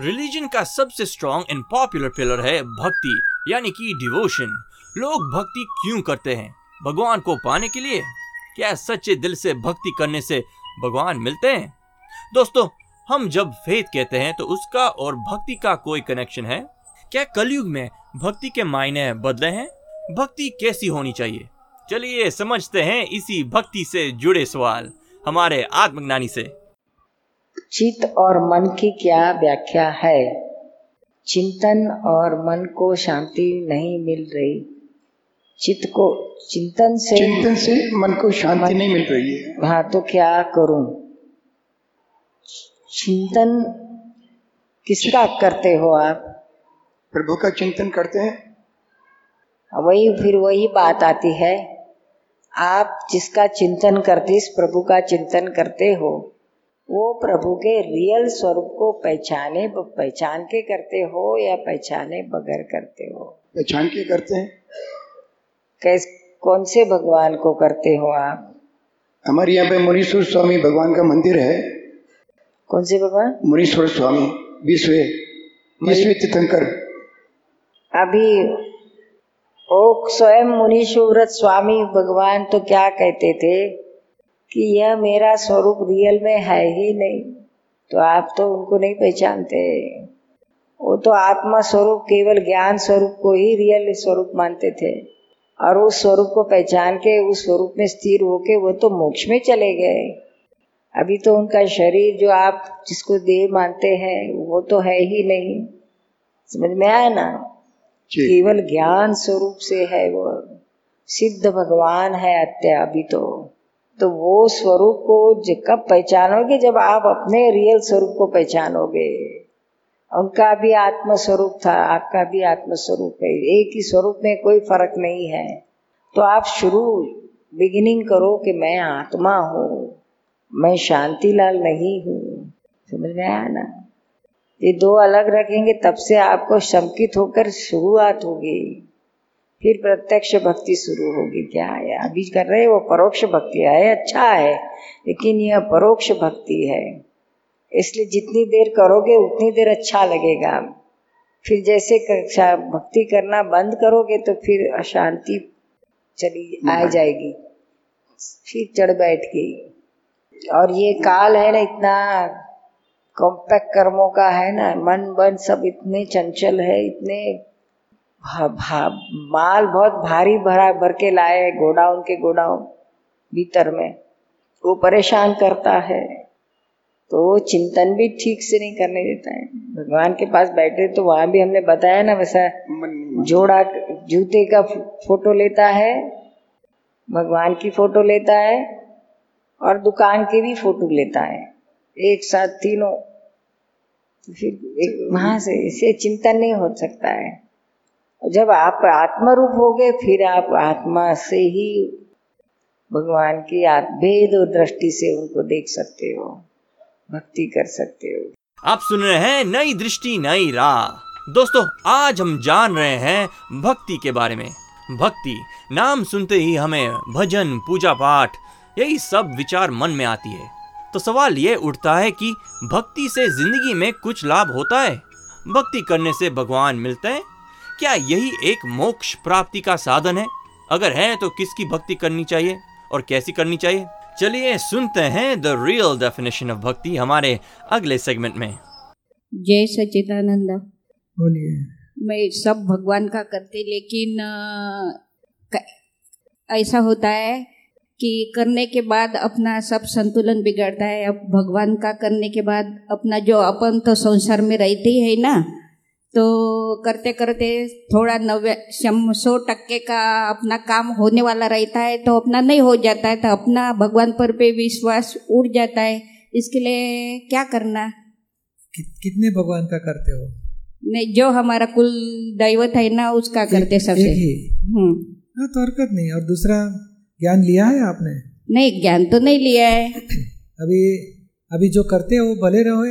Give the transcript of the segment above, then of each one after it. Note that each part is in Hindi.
रिलीजन का सबसे स्ट्रॉन्ग एंड पॉपुलर पिलर है भक्ति, यानी कि डिवोशन लोग भक्ति क्यों करते हैं? भगवान को पाने के लिए? क्या सच्चे दिल से भक्ति करने से भगवान मिलते हैं? दोस्तों, हम जब फेथ कहते हैं तो उसका और भक्ति का कोई कनेक्शन है? क्या कलयुग में भक्ति के मायने बदले हैं? भक्ति कैसी होनी चाहिए? चलिए समझते हैं इसी भक्ति से जुड़े सवाल हमारे आत्मज्ञानी से। चित्त और मन की क्या व्याख्या है? चिंतन और मन को शांति नहीं मिल रही। चित्त को चिंतन से चिंतन से मन को शांति नहीं मिल रही है। हाँ तो क्या करूँ? चिंतन किसका करते हो आप? प्रभु का चिंतन करते हैं वही फिर वही बात आती है। आप जिसका चिंतन करते इस प्रभु का चिंतन करते हो वो प्रभु के रियल स्वरूप को पहचाने पहचान के करते हो या पहचाने बगैर करते हो? पहचान के करते हैं। कैस कौन से भगवान को करते हो आप? हमारे यहाँ पे मुनीश्वर स्वामी भगवान का मंदिर है। कौन से भगवान? मुनीश्वर स्वामी विश्व विश्व तीर्थंकर। अभी ओ स्वयं मुनीश्वर स्वामी भगवान तो क्या कहते थे? कि यह मेरा स्वरूप रियल में है ही नहीं तो आप तो उनको नहीं पहचानते। वो तो आत्मा स्वरूप केवल ज्ञान स्वरूप को ही रियल स्वरूप मानते थे और उस स्वरूप को पहचान के उस स्वरूप में स्थिर होके वो तो मोक्ष में चले गए। अभी तो उनका शरीर जो आप जिसको देह मानते हैं वो तो है ही नहीं। समझ में आया ना? केवल ज्ञान स्वरूप से है वो। सिद्ध भगवान है अत्य अभी तो। तो वो स्वरूप को कब पहचानोगे, जब आप अपने रियल स्वरूप को पहचानोगे। उनका भी आत्म स्वरूप था, आपका भी आत्म स्वरूप है। एक ही स्वरूप में कोई फ़र्क नहीं है। तो आप शुरू बिगिनिंग करो कि मैं आत्मा हूँ, मैं शांतिलाल नहीं हूँ। समझ में आया ना? ये दो अलग रखेंगे, तब से आपको शंकित होकर शुरुआत होगी। फिर प्रत्यक्ष भक्ति शुरू होगी। क्या है? अभी कर रहे वो परोक्ष भक्ति है अच्छा है लेकिन यह परोक्ष भक्ति है। इसलिए जितनी देर करोगे उतनी देर अच्छा लगेगा। फिर जैसे कक्षा भक्ति करना बंद करोगे तो फिर अशांति चली आ जाएगी। फिर चढ़ बैठ गई और ये काल है ना इतना कॉम्पैक्ट कर्मों का है ना मन बन सब इतने चंचल है इतने माल बहुत भारी भरा भर के लाए है गोडाउन के गोडाउन भीतर में। वो परेशान करता है। तो वो चिंतन भी ठीक से नहीं करने देता है। भगवान के पास बैठे तो वहाँ भी हमने बताया ना वैसा जोड़ा जूते का फ़ोटो लेता है भगवान की फ़ोटो लेता है और दुकान की भी फ़ोटो लेता है। एक साथ तीनों। तो फिर एक वहाँ से इसे चिंतन नहीं हो सकता है। जब आप आत्मा रूप हो गए, फिर आप आत्मा से ही भगवान की भेद और दृष्टि से उनको देख सकते हो, भक्ति कर सकते हो। आप सुन रहे हैं नई दृष्टि, नई राह। दोस्तों, आज हम जान रहे हैं भक्ति के बारे में। भक्ति, नाम सुनते ही हमें भजन, पूजा पाठ, यही सब विचार मन में आती है। तो सवाल ये उठता है कि भक्ति से ज़िंदगी में कुछ लाभ होता है? भक्ति करने से भगवान मिलते हैं? क्या यही एक मोक्ष प्राप्ति का साधन है? अगर है तो किसकी भक्ति करनी चाहिए? और कैसी करनी चाहिए? चलिए सुनते हैं द रियल डेफिनेशन ऑफ़ भक्ति हमारे अगले सेगमेंट में। जय सच्चिदानंद। बोलिए। मैं सब भगवान का करती लेकिन ऐसा होता है कि करने के बाद अपना सब संतुलन बिगड़ता है। अब भगवान का करने के बाद अपना जो अपन तो संसार में रहते ही है ना तो करते करते थोड़ा नब्बे सौ टक्के का अपना काम होने वाला रहता है तो अपना नहीं हो जाता है तो अपना भगवान पर पे विश्वास उड़ जाता है। इसके लिए क्या करना? कि, कितने भगवान का करते हो? नहीं जो हमारा कुल दैवत है ना उसका एक, करते सबसे। हम्म। हाँ तो हरकत नहीं। और दूसरा ज्ञान लिया है आपने? नहीं ज्ञान तो नहीं लिया है। अभी अभी जो करते हो भले रहो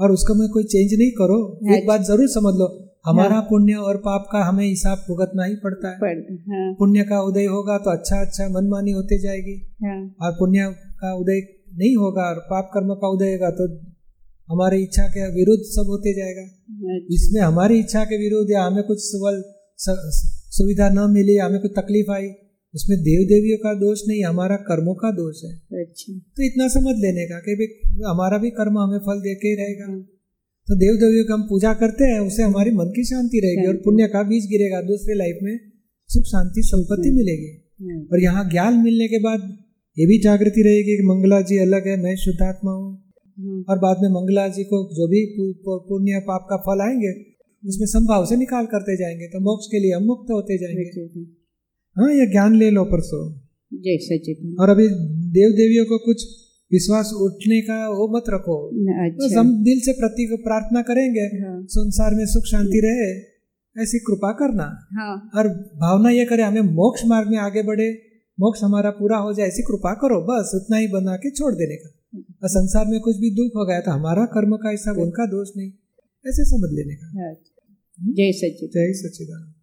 और उसका में कोई चेंज नहीं करो। एक। बात ज़रूर समझ लो। हमारा पुण्य और पाप का हमें हिसाब भुगतना ही पड़ता है। हाँ पुण्य का उदय होगा तो अच्छा अच्छा मनमानी होते जाएगी। हाँ। और पुण्य का उदय नहीं होगा और पाप कर्म का उदय होगा तो हमारी इच्छा के विरुद्ध सब होते जाएगा। अच्छा, इसमें हमारी इच्छा के विरुद्ध या हमें कुछ सवाल सुविधा न मिली हमें कुछ तकलीफ़ आई उसमें देव देवियों का दोष नहीं हमारा कर्मों का दोष है। अच्छा। तो इतना समझ लेने का कि भाई हमारा भी कर्म हमें फल दे के ही रहेगा। तो देव देवियों की हम पूजा करते हैं उससे हमारी मन की शांति रहेगी और पुण्य का बीज गिरेगा दूसरे लाइफ में सुख शांति संपत्ति मिलेगी। हाँ, और यहाँ ज्ञान मिलने के बाद ये भी जागृति रहेगी कि मंगला जी अलग है मैं शुद्धात्मा हूँ। हाँ, और बाद में मंगला जी को जो भी पुण्य पाप का फल आएँगे उसमें संभाव से निकाल करते जाएँगे। तो मोक्ष के लिए हम मुक्त होते जाएँगे। हाँ ये ज्ञान ले लो परसों। जय सचिदानंद और अभी देव देवियों को कुछ विश्वास उठने का वो मत रखो। अच्छा। हम दिल से प्रति को प्रार्थना करेंगे हाँ। संसार में सुख शांति रहे ऐसी कृपा करना। हाँ। और भावना ये करे हमें मोक्ष मार्ग में आगे बढ़े मोक्ष हमारा पूरा हो जाए ऐसी कृपा करो बस उतना ही बना के छोड़ देने का। और संसार में कुछ भी दुख हो गया तो हमारा कर्म का हिसाब उनका दोष नहीं ऐसे समझ लेने का। जय सचिदानंद जय सच्चिदानंद।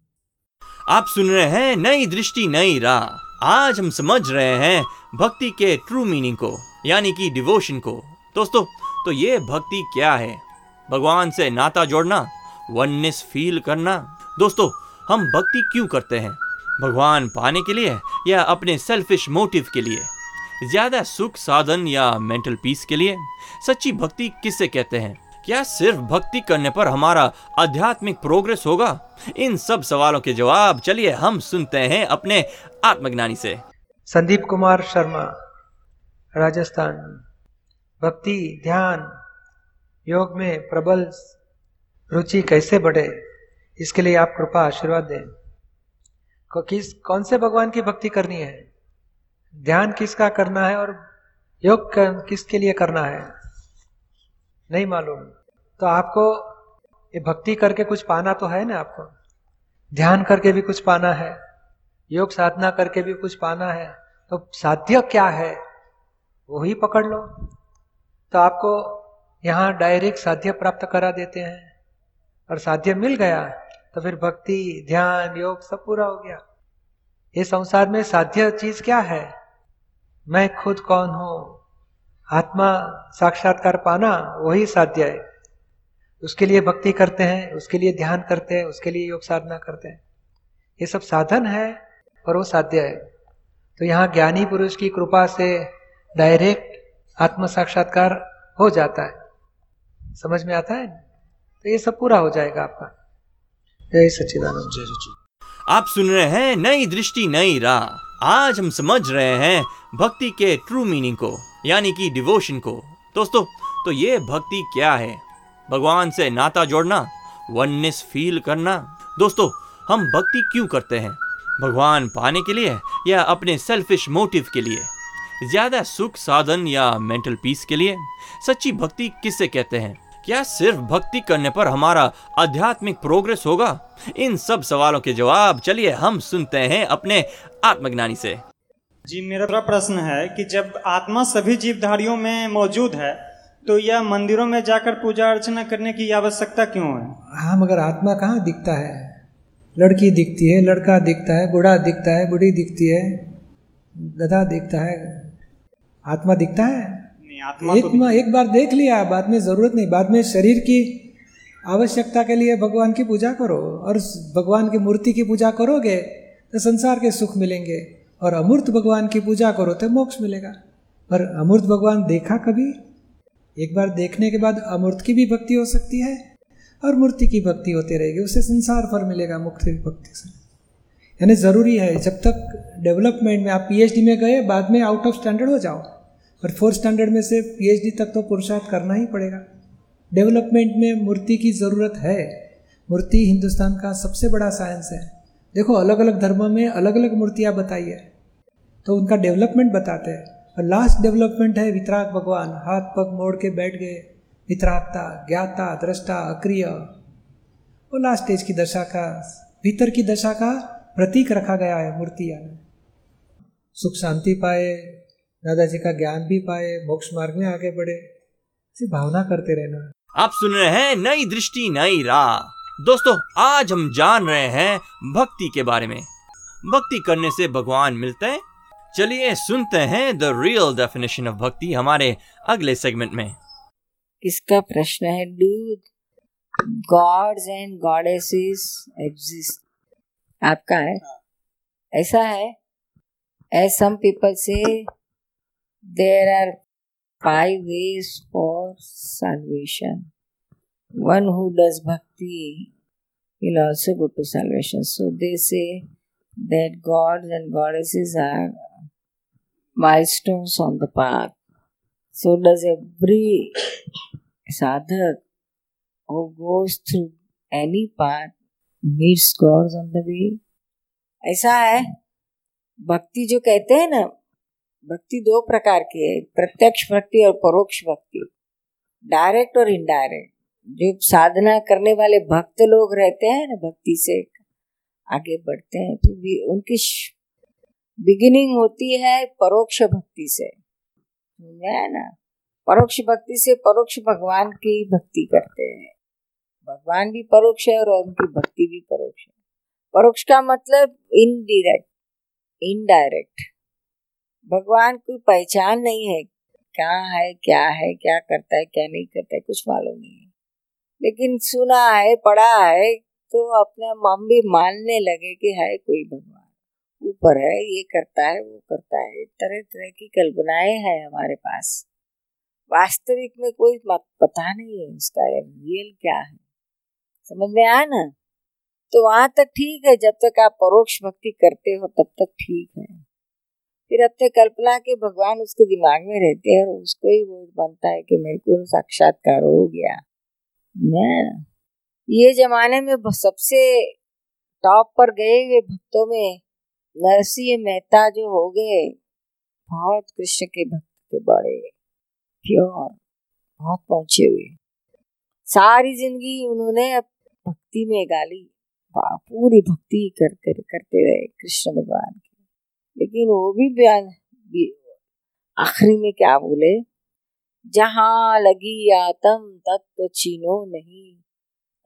आप सुन रहे हैं नई दृष्टि, नई राह। आज हम समझ रहे हैं भक्ति के ट्रू मीनिंग को, यानी कि डिवोशन को। दोस्तों तो ये भक्ति क्या है? भगवान से नाता जोड़ना वननेस फील करना। दोस्तों, हम भक्ति क्यों करते हैं? भगवान पाने के लिए या अपने सेल्फिश मोटिव के लिए? ज़्यादा सुख साधन या मेंटल पीस के लिए? सच्ची भक्ति किससे कहते हैं? क्या सिर्फ़ भक्ति करने पर हमारा आध्यात्मिक प्रोग्रेस होगा? इन सब सवालों के जवाब चलिए हम सुनते हैं अपने आत्मज्ञानी से। संदीप कुमार शर्मा, राजस्थान। भक्ति, ध्यान, योग में प्रबल रुचि कैसे बढ़े, इसके लिए आप कृपा आशीर्वाद दें। किस, कौन से भगवान की भक्ति करनी है? ध्यान किसका करना है और योग किसके लिए करना है? नहीं मालूम। तो आपको ये भक्ति करके कुछ पाना तो है ना आपको? ध्यान करके भी कुछ पाना है? योग साधना करके भी कुछ पाना है? तो साध्य क्या है? वही पकड़ लो। तो आपको यहाँ डायरेक्ट साध्य प्राप्त करा देते हैं। और साध्य मिल गया तो फिर भक्ति, ध्यान, योग सब पूरा हो गया। ये संसार में साध्य चीज़ क्या है? मैं खुद कौन हूँ? आत्मा साक्षात्कार पाना, वही साध्य है। उसके लिए भक्ति करते हैं, उसके लिए ध्यान करते हैं, उसके लिए योग साधना करते हैं। ये सब साधन है और वो साध्य है। तो यहाँ ज्ञानी पुरुष की कृपा से डायरेक्ट आत्म साक्षात्कार हो जाता है। समझ में आता है? तो ये सब पूरा हो जाएगा आपका। जय सच्चिदानंद जय सच्चिदानंद। आप सुन रहे हैं नई दृष्टि, नई राह। आज हम समझ रहे हैं भक्ति के ट्रू मीनिंग को, यानी कि डिवोशन को। दोस्तों तो ये भक्ति क्या है? भगवान से नाता जोड़ना वननेस फील करना। दोस्तों, हम भक्ति क्यों करते हैं? भगवान पाने के लिए या अपने सेल्फिश मोटिव के लिए? ज़्यादा सुख साधन या मेंटल पीस के लिए? सच्ची भक्ति किससे कहते हैं? क्या सिर्फ़ भक्ति करने पर हमारा आध्यात्मिक प्रोग्रेस होगा? इन सब सवालों के जवाब चलिए हम सुनते हैं अपने आत्मज्ञानी से। जी, मेरा प्रश्न है कि जब आत्मा सभी जीवधारियों में मौजूद है तो यह मंदिरों में जाकर पूजा अर्चना करने की आवश्यकता क्यों है? हाँ मगर आत्मा कहाँ दिखता है? लड़की दिखती है लड़का दिखता है बूढ़ा दिखता है बूढ़ी दिखती है गधा दिखता है। आत्मा दिखता है? नहीं आत्मा एक, तो एक बार देख लिया बाद में ज़रूरत नहीं बाद में शरीर की आवश्यकता के लिए भगवान की पूजा करो और भगवान की मूर्ति की पूजा करोगे तो संसार के सुख मिलेंगे और अमूर्त भगवान की पूजा करो तो मोक्ष मिलेगा। पर अमूर्त भगवान देखा कभी? एक बार देखने के बाद अमूर्त की भी भक्ति हो सकती है, और मूर्ति की भक्ति होती रहेगी उससे संसार फल मिलेगा मुक्त भक्ति से। यानी ज़रूरी है, जब तक डेवलपमेंट में आप पीएचडी में गए, बाद में आउट ऑफ़ स्टैंडर्ड हो जाओ। और फोर्थ स्टैंडर्ड में से पीएचडी तक तो पुरुषार्थ करना ही पड़ेगा। डेवलपमेंट में मूर्ति की ज़रूरत है। मूर्ति हिंदुस्तान का सबसे बड़ा साइंस है। देखो अलग अलग धर्मों में अलग अलग मूर्तियाँ बताई है। तो उनका डेवलपमेंट बताते हैं। और लास्ट डेवलपमेंट है, वितराग भगवान। हाथ, पग मोड़ के बैठ गए। वितरागता, ज्ञाता, दृष्टा, अक्रिय। वो लास्ट स्टेज की दशा का, भीतर की दशा का प्रतीक रखा गया है मूर्ति में सुख शांति पाए, दादाजी का ज्ञान भी पाए, मोक्ष मार्ग में आगे बढ़े। ऐसी भावना करते रहना। आप सुन रहे हैं नई दृष्टि, नई राह। दोस्तों, आज हम जान रहे हैं भक्ति के बारे में। भक्ति करने से भगवान मिलते हैं चलिए सुनते हैं द रियल डेफिनेशन ऑफ़ भक्ति हमारे अगले सेगमेंट में। किसका प्रश्न है? दूध गॉड्स एंड गॉडेसेस एग्जिस्ट आपका है? ऐसा है? As some people say there are five ways for salvation one who does bhakti will also go to salvation so they say that gods and goddesses are milestones on the path. So does every sadhak who goes through any path meets gods on the way. ऐसा है भक्ति जो कहते हैं ना, भक्ति दो प्रकार की है प्रत्यक्ष भक्ति और परोक्ष भक्ति डायरेक्ट और इनडायरेक्ट जो साधना करने वाले भक्त लोग रहते हैं ना, भक्ति से आगे बढ़ते हैं तो भी उनकी बिगिनिंग होती है परोक्ष भक्ति से। है ना? परोक्ष भक्ति से परोक्ष भगवान की भक्ति करते हैं। भगवान भी परोक्ष है और उनकी भक्ति भी परोक्ष है। परोक्ष का मतलब इनडायरेक्ट इनडायरेक्ट भगवान की पहचान नहीं है कहाँ है, क्या है, क्या करता है, क्या नहीं करता है, कुछ मालूम नहीं है। लेकिन सुना है, पढ़ा है तो अपने मम भी मानने लगे कि है कोई भगवान। ऊपर है, ये करता है, वो करता है तरह तरह की कल्पनाएँ हैं हमारे पास। वास्तविक में कोई पता नहीं है उसका रियल क्या है। समझ में आया ना? तो वहाँ तक ठीक है, जब तक आप परोक्ष भक्ति करते हो, तब तक ठीक है। फिर अपने कल्पना के भगवान उसके दिमाग में रहते हैं और उसको ही वो बनता है कि मेरे को साक्षात्कार हो गया। मैं ये जमाने में सबसे टॉप पर गए हुए भक्तों में नरसिंह मेहता जो हो गए, बहुत कृष्ण के भक्त के बड़े, प्योर, बहुत पहुँचे हुए। सारी ज़िंदगी उन्होंने भक्ति में गाली पूरी भक्ति कर कर, करते रहे कृष्ण भगवान की। लेकिन वो भी बयान आखिरी में क्या बोले? जहाँ लगी आतम तत्व छीनो नहीं।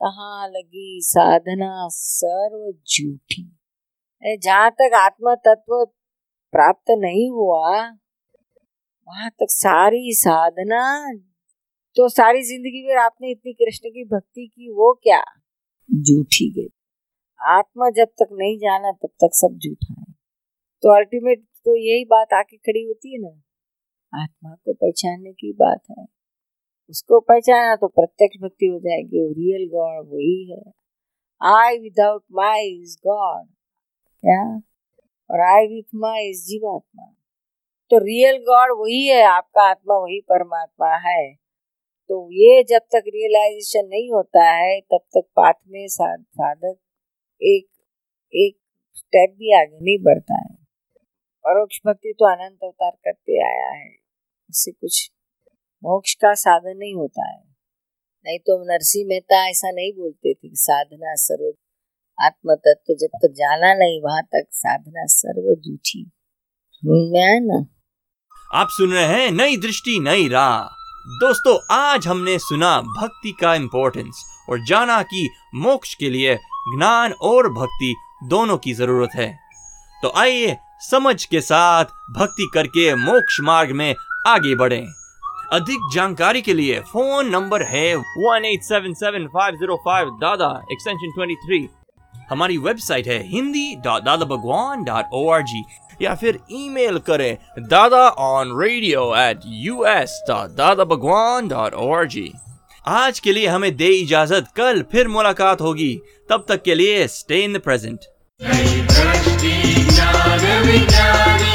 तहाँ लगी साधना सर्व झूठी जहाँ तक आत्म तत्व प्राप्त नहीं हुआ वहाँ तक सारी साधना तो सारी ज़िंदगी में आपने इतनी कृष्ण की भक्ति की वो क्या? झूठी गई। आत्मा जब तक नहीं जाना तब तक सब झूठा है। तो अल्टीमेट तो यही बात आके खड़ी होती है ना आत्मा को पहचानने की बात है। उसको पहचाना तो प्रत्यक्ष भक्ति हो जाएगी रियल गॉड वही है। I without my is god क्या? और विथ माई जीवात्मा। तो रियल गॉड वही है, आपका आत्मा वही परमात्मा है। तो ये जब तक रियलाइजेशन नहीं होता है, तब तक पाथ में साधक एक एक स्टेप भी आगे नहीं बढ़ता है। परोक्ष भक्ति तो अनंत अवतार करते आया है। उससे कुछ मोक्ष का साधन नहीं होता है। नहीं तो नरसिंह मेहता ऐसा नहीं बोलते थे साधना सर्व आत्म तत्व जब तक जाना नहीं, वहाँ तक साधना सर्व झूठी। में ना? आप सुन रहे हैं नई दृष्टि, नई राह। दोस्तों, आज हमने सुना भक्ति का इम्पोर्टेंस और जाना कि मोक्ष के लिए ज्ञान और भक्ति दोनों की ज़रूरत है। तो आइए, समझ के साथ भक्ति करके मोक्ष मार्ग में आगे बढ़े। अधिक जानकारी के लिए फ़ोन नंबर है one eight seven seven five zero five Dada extension twenty three हमारी वेबसाइट है Hindi dot Dada Bhagwan dot O R G या फिर ईमेल करें Dada on radio at U S dot Dada Bhagwan dot O R G आज के लिए हमें दे इजाज़त। कल फिर मुलाकात होगी। तब तक के लिए स्टे इन द प्रेजेंट विज्ञानी